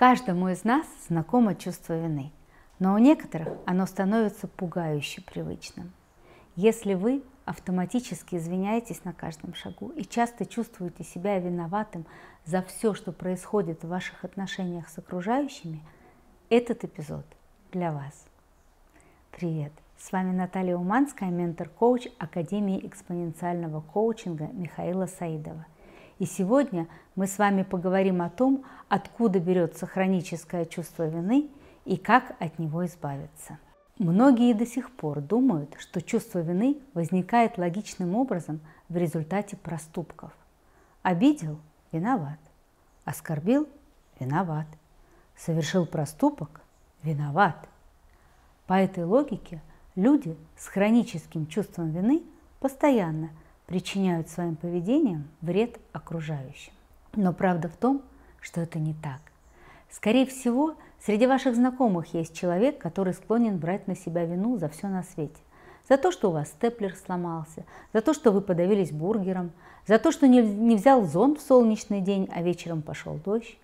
Каждому из нас знакомо чувство вины, но у некоторых оно становится пугающе привычным. Если вы автоматически извиняетесь на каждом шагу и часто чувствуете себя виноватым за все, что происходит в ваших отношениях с окружающими, этот эпизод для вас. Привет! С вами Наталья Уманская, ментор-коуч Академии экспоненциального коучинга Михаила Саидова. И сегодня мы с вами поговорим о том, откуда берется хроническое чувство вины и как от него избавиться. Многие до сих пор думают, что чувство вины возникает логичным образом в результате проступков. Обидел – виноват. Оскорбил – виноват. Совершил проступок – виноват. По этой логике люди с хроническим чувством вины постоянно причиняют своим поведением вред окружающим. Но правда в том, что это не так. Скорее всего, среди ваших знакомых есть человек, который склонен брать на себя вину за все на свете. За то, что у вас степлер сломался, за то, что вы подавились бургером, за то, что не, не взял зонт в солнечный день, а вечером пошел дождь.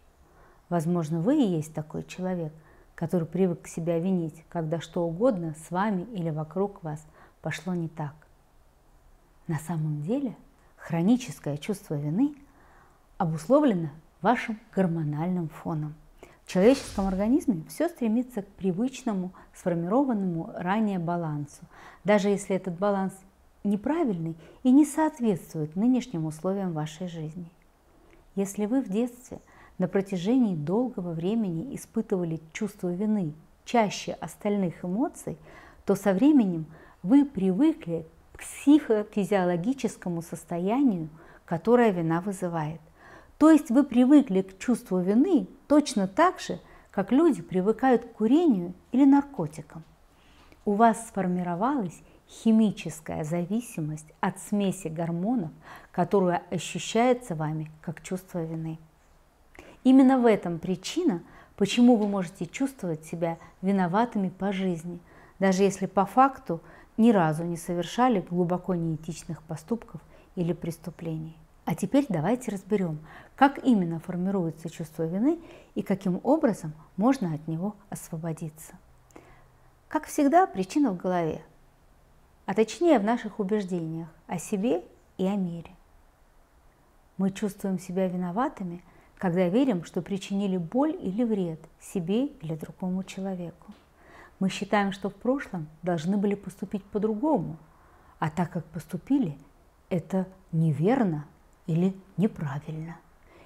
Возможно, вы и есть такой человек, который привык себя винить, когда что угодно с вами или вокруг вас пошло не так. На самом деле хроническое чувство вины обусловлено вашим гормональным фоном – в человеческом организме все стремится к привычному, сформированному ранее балансу, даже если этот баланс неправильный и не соответствует нынешним условиям вашей жизни. Если вы в детстве на протяжении долгого времени испытывали чувство вины чаще остальных эмоций, то со временем вы привыкли психофизиологическому состоянию, которое вина вызывает. То есть вы привыкли к чувству вины точно так же, как люди привыкают к курению или наркотикам. У вас сформировалась химическая зависимость от смеси гормонов, которая ощущается вами как чувство вины. Именно в этом причина, почему вы можете чувствовать себя виноватыми по жизни, даже если по факту ни разу не совершали глубоко неэтичных поступков или преступлений. А теперь давайте разберем, как именно формируется чувство вины и каким образом можно от него освободиться. Как всегда, причина в голове, а точнее в наших убеждениях о себе и о мире. Мы чувствуем себя виноватыми, когда верим, что причинили боль или вред себе или другому человеку. Мы считаем, что в прошлом должны были поступить по-другому, а так как поступили, это неверно – или неправильно.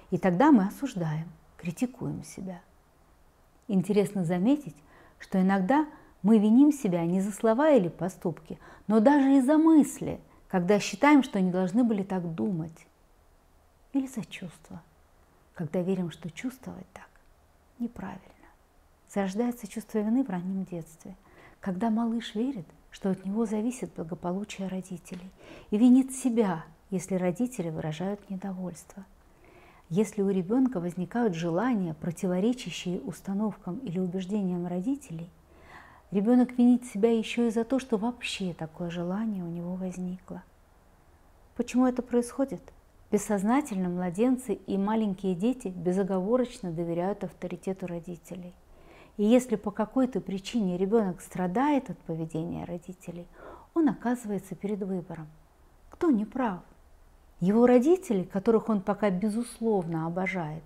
И тогда мы осуждаем, критикуем себя. Интересно заметить, что иногда мы виним себя не за слова или поступки, но даже и за мысли, когда считаем, что не должны были так думать. Или за чувства, когда верим, что чувствовать так неправильно. Зарождается чувство вины в раннем детстве, когда малыш верит, что от него зависит благополучие родителей и винит себя если родители выражают недовольство. Если у ребенка возникают желания, противоречащие установкам или убеждениям родителей, ребенок винит себя еще и за то, что вообще такое желание у него возникло. Почему это происходит? Бессознательно младенцы и маленькие дети безоговорочно доверяют авторитету родителей. И если по какой-то причине ребенок страдает от поведения родителей, он оказывается перед выбором. Кто не прав? Его родители, которых он пока безусловно обожает,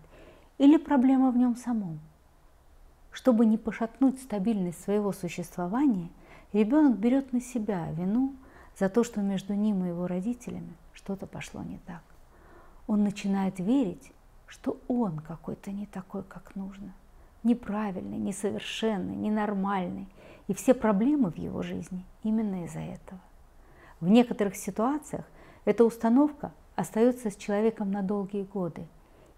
или проблема в нем самом? Чтобы не пошатнуть стабильность своего существования, ребенок берет на себя вину за то, что между ним и его родителями что-то пошло не так. Он начинает верить, что он какой-то не такой, как нужно, неправильный, несовершенный, ненормальный, и все проблемы в его жизни именно из-за этого. В некоторых ситуациях эта установка остается с человеком на долгие годы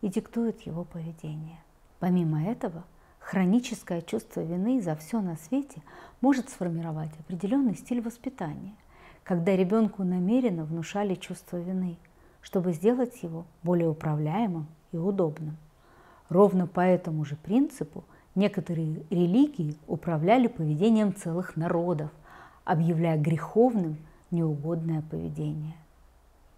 и диктует его поведение. Помимо этого, хроническое чувство вины за все на свете может сформировать определенный стиль воспитания, когда ребенку намеренно внушали чувство вины, чтобы сделать его более управляемым и удобным. Ровно по этому же принципу некоторые религии управляли поведением целых народов, объявляя греховным неугодное поведение.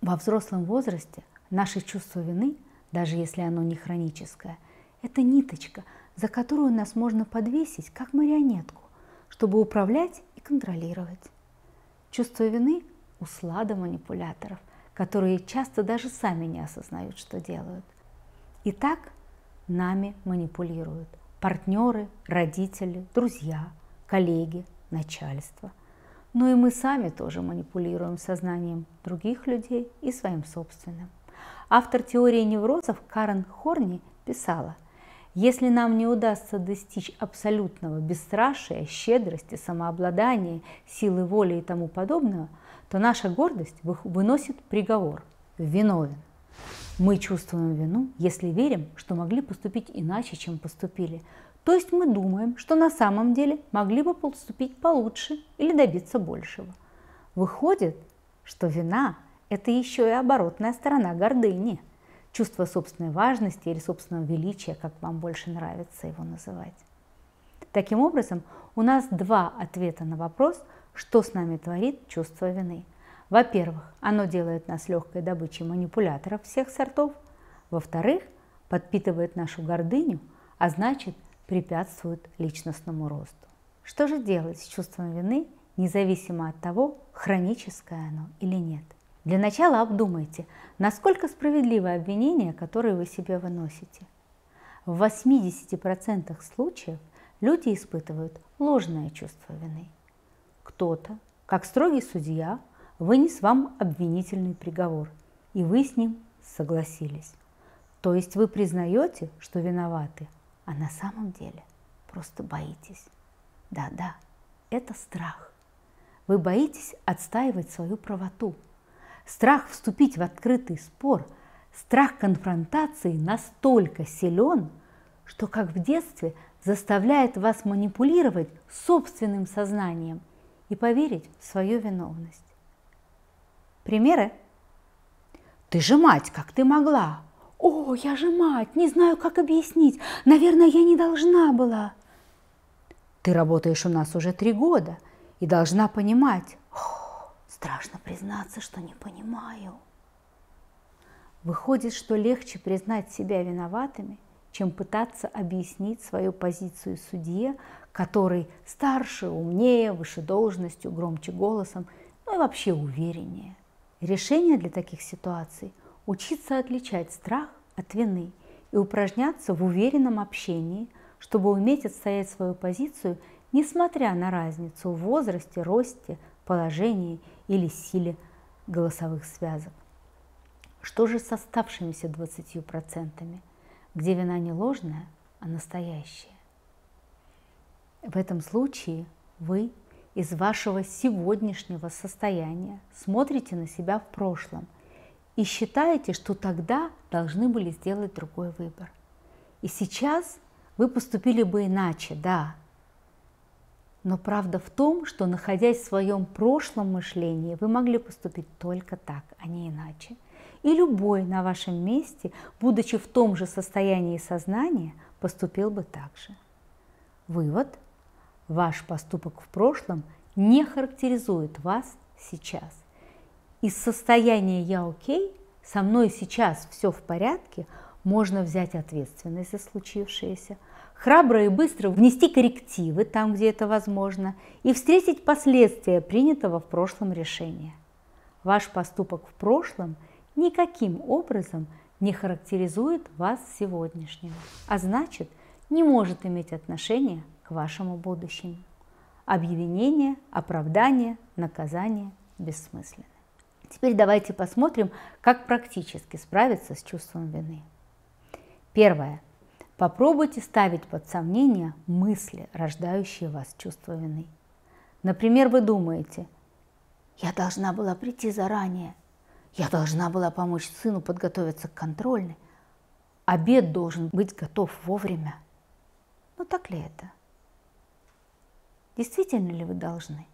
Во взрослом возрасте наше чувство вины, даже если оно не хроническое, это ниточка, за которую нас можно подвесить, как марионетку, чтобы управлять и контролировать. Чувство вины – услада манипуляторов, которые часто даже сами не осознают, что делают. Итак, нами манипулируют партнеры, родители, друзья, коллеги, начальство. Но и мы сами тоже манипулируем сознанием других людей и своим собственным. Автор теории неврозов Карен Хорни писала, если нам не удастся достичь абсолютного бесстрашия, щедрости, самообладания, силы воли и тому подобного, то наша гордость выносит приговор – виновен. Мы чувствуем вину, если верим, что могли поступить иначе, чем поступили. То есть мы думаем, что на самом деле могли бы поступить получше или добиться большего. Выходит, что вина – это еще и оборотная сторона гордыни, чувство собственной важности или собственного величия, как вам больше нравится его называть. Таким образом, у нас два ответа на вопрос, что с нами творит чувство вины – во-первых, оно делает нас легкой добычей манипуляторов всех сортов. Во-вторых, подпитывает нашу гордыню, а значит препятствует личностному росту. Что же делать с чувством вины, независимо от того, хроническое оно или нет? Для начала обдумайте, насколько справедливо обвинение, которое вы себе выносите. В 80% случаев люди испытывают ложное чувство вины. Кто-то, как строгий судья, вынес вам обвинительный приговор, и вы с ним согласились. То есть вы признаете, что виноваты, а на самом деле просто боитесь. Да-да, это страх. Вы боитесь отстаивать свою правоту. Страх вступить в открытый спор, страх конфронтации настолько силен, что, как в детстве, заставляет вас манипулировать собственным сознанием и поверить в свою виновность. Примеры? Ты же мать, как ты могла? О, я же мать, не знаю, как объяснить. Наверное, я не должна была. Ты работаешь у нас уже три года и должна понимать. О, страшно признаться, что не понимаю. Выходит, что легче признать себя виноватыми, чем пытаться объяснить свою позицию судье, который старше, умнее, выше должностью, громче голосом, ну и вообще увереннее. Решение для таких ситуаций – учиться отличать страх от вины и упражняться в уверенном общении, чтобы уметь отстоять свою позицию, несмотря на разницу в возрасте, росте, положении или силе голосовых связок. Что же с оставшимися 20%, где вина не ложная, а настоящая? В этом случае вы из вашего сегодняшнего состояния, смотрите на себя в прошлом и считаете, что тогда должны были сделать другой выбор. И сейчас вы поступили бы иначе, да. Но правда в том, что находясь в своем прошлом мышлении, вы могли поступить только так, а не иначе. И любой на вашем месте, будучи в том же состоянии сознания, поступил бы так же. Вывод – Ваш поступок в прошлом не характеризует вас сейчас. Из состояния «я окей», «со мной сейчас все в порядке» можно взять ответственность за случившееся, храбро и быстро внести коррективы там, где это возможно, и встретить последствия принятого в прошлом решения. Ваш поступок в прошлом никаким образом не характеризует вас сегодняшнего, а значит, не может иметь отношения к вашему будущему. Объединение, оправдание, наказание бессмысленны. Теперь давайте посмотрим, как практически справиться с чувством вины. Первое. Попробуйте ставить под сомнение мысли, рождающие вас чувство вины. Например, вы думаете, я должна была прийти заранее, я должна была помочь сыну подготовиться к контрольной, обед должен быть готов вовремя. Но так ли это? Действительно ли вы должны?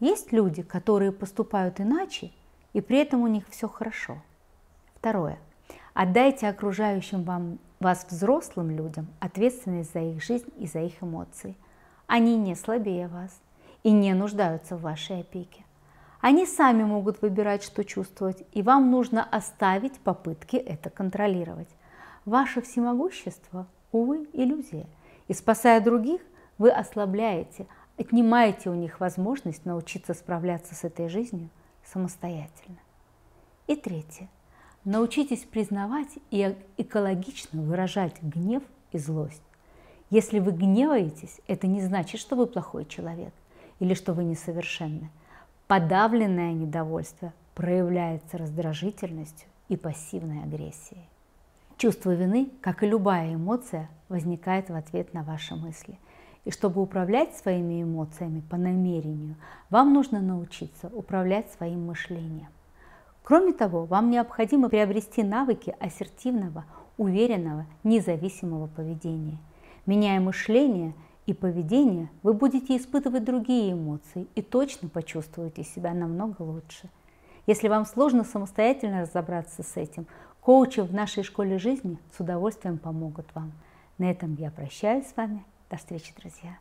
Есть люди, которые поступают иначе, и при этом у них все хорошо. Второе. Отдайте окружающим вам, вас взрослым людям ответственность за их жизнь и за их эмоции. Они не слабее вас и не нуждаются в вашей опеке. Они сами могут выбирать, что чувствовать, и вам нужно оставить попытки это контролировать. Ваше всемогущество увы, иллюзия. И спасая других, вы ослабляете, отнимаете у них возможность научиться справляться с этой жизнью самостоятельно. И третье. Научитесь признавать и экологично выражать гнев и злость. Если вы гневаетесь, это не значит, что вы плохой человек или что вы несовершенны. Подавленное недовольство проявляется раздражительностью и пассивной агрессией. Чувство вины, как и любая эмоция, возникает в ответ на ваши мысли. И чтобы управлять своими эмоциями по намерению, вам нужно научиться управлять своим мышлением. Кроме того, вам необходимо приобрести навыки ассертивного, уверенного, независимого поведения. Меняя мышление и поведение, вы будете испытывать другие эмоции и точно почувствуете себя намного лучше. Если вам сложно самостоятельно разобраться с этим, коучи в нашей школе жизни с удовольствием помогут вам. На этом я прощаюсь с вами. До встречи, друзья!